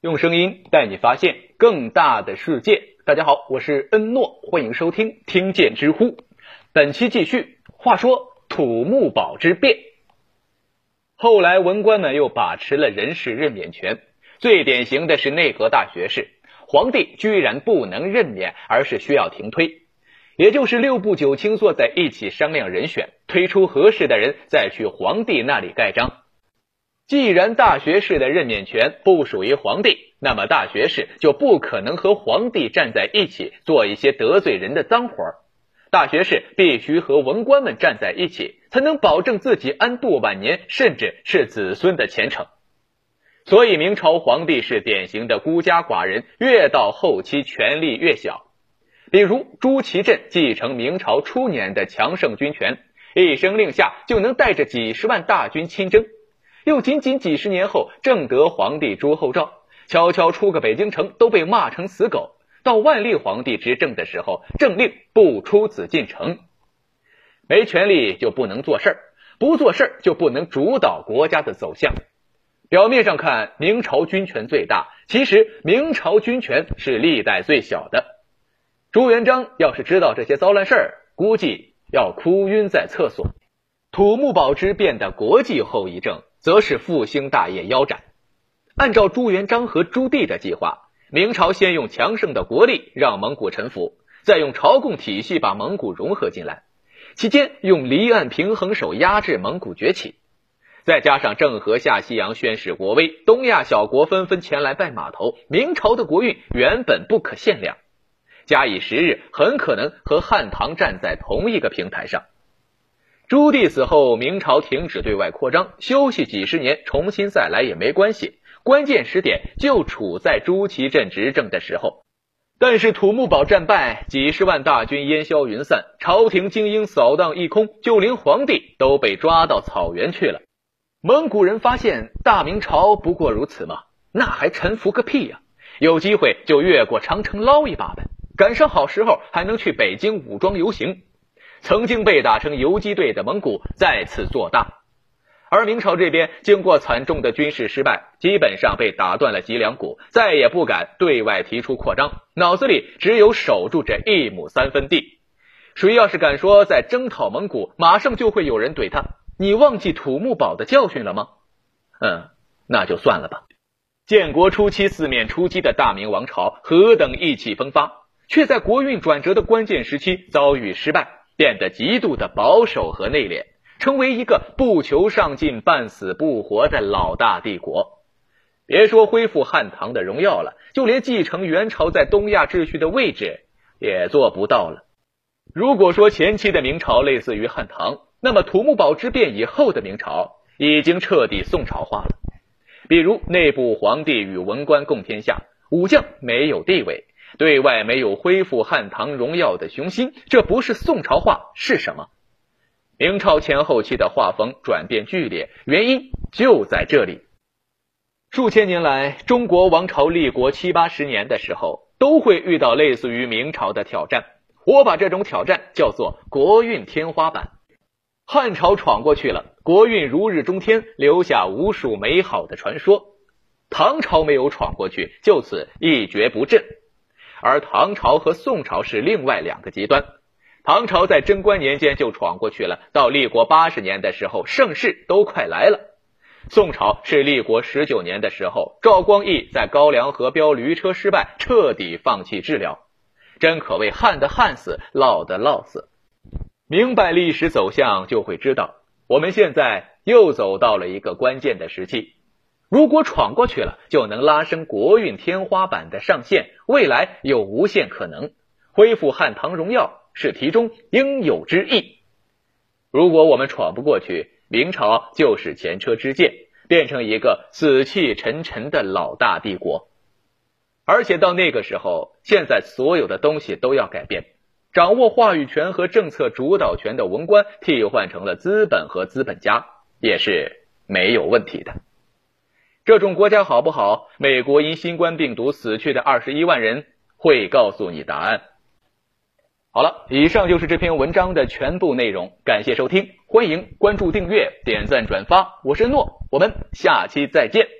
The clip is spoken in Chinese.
用声音带你发现更大的世界。大家好，我是恩诺，欢迎收听听见知乎。本期继续。话说土木堡之变，后来文官们又把持了人事任免权。最典型的是内阁大学士，皇帝居然不能任免，而是需要停推。也就是六部九卿坐在一起商量人选，推出合适的人，再去皇帝那里盖章。既然大学士的任免权不属于皇帝，那么大学士就不可能和皇帝站在一起做一些得罪人的脏活儿大学士必须和文官们站在一起，才能保证自己安度晚年，甚至是子孙的前程。所以明朝皇帝是典型的孤家寡人，越到后期权力越小。比如朱祁镇继承明朝初年的强盛军权，一声令下就能带着几十万大军亲征；又仅仅几十年后，正德皇帝朱厚照悄悄出个北京城，都被骂成死狗。到万历皇帝执政的时候，政令不出紫禁城，没权力就不能做事儿，不做事儿就不能主导国家的走向。表面上看明朝军权最大，其实明朝军权是历代最小的。朱元璋要是知道这些糟烂事儿，估计要哭晕在厕所。土木堡之变的国际后遗症，则是复兴大业腰斩。按照朱元璋和朱棣的计划，明朝先用强盛的国力让蒙古臣服，再用朝贡体系把蒙古融合进来，期间用离岸平衡手压制蒙古崛起。再加上郑和下西洋宣示国威，东亚小国纷纷前来拜码头，明朝的国运原本不可限量。假以时日，很可能和汉唐站在同一个平台上。朱棣死后，明朝停止对外扩张，休息几十年，重新再来也没关系。关键时点就处在朱祁镇执政的时候。但是土木堡战败，几十万大军烟消云散，朝廷精英扫荡一空，就连皇帝都被抓到草原去了。蒙古人发现大明朝不过如此吗？那还臣服个屁呀！有机会就越过长城捞一把呗，赶上好时候还能去北京武装游行。曾经被打成游击队的蒙古再次做大，而明朝这边经过惨重的军事失败，基本上被打断了脊梁骨，再也不敢对外提出扩张，脑子里只有守住这一亩三分地。谁要是敢说在征讨蒙古，马上就会有人怼他。你忘记土木堡的教训了吗？嗯，那就算了吧。建国初期四面出击的大明王朝何等意气风发，却在国运转折的关键时期遭遇失败，变得极度的保守和内敛，成为一个不求上进、半死不活的老大帝国。别说恢复汉唐的荣耀了，就连继承元朝在东亚秩序的位置也做不到了。如果说前期的明朝类似于汉唐，那么，土木堡之变以后的明朝已经彻底宋朝化了。比如，内部皇帝与文官共天下，武将没有地位，对外没有恢复汉唐荣耀的雄心，这不是宋朝化是什么？明朝前后期的画风转变剧烈，原因就在这里。数千年来，中国王朝立国七八十年的时候，都会遇到类似于明朝的挑战。我把这种挑战叫做国运天花板。汉朝闯过去了，国运如日中天，留下无数美好的传说。唐朝没有闯过去，就此一蹶不振。而唐朝和宋朝是另外两个极端。唐朝在贞观年间就闯过去了，到立国八十年的时候，盛世都快来了。宋朝是立国十九年的时候，赵光义在高梁河飙驴车失败，彻底放弃治疗，真可谓旱的旱死，涝的涝死。明白历史走向，就会知道我们现在又走到了一个关键的时期。如果闯过去了，就能拉升国运天花板的上限，未来有无限可能恢复汉唐荣耀，是题中应有之义。如果我们闯不过去，明朝就是前车之鉴，变成一个死气沉沉的老大帝国。而且到那个时候，现在所有的东西都要改变。掌握话语权和政策主导权的文官替换成了资本和资本家，也是没有问题的。这种国家好不好？美国因新冠病毒死去的二十一万人会告诉你答案。好了，以上就是这篇文章的全部内容，感谢收听，欢迎关注、订阅、点赞、转发。我是诺，我们下期再见。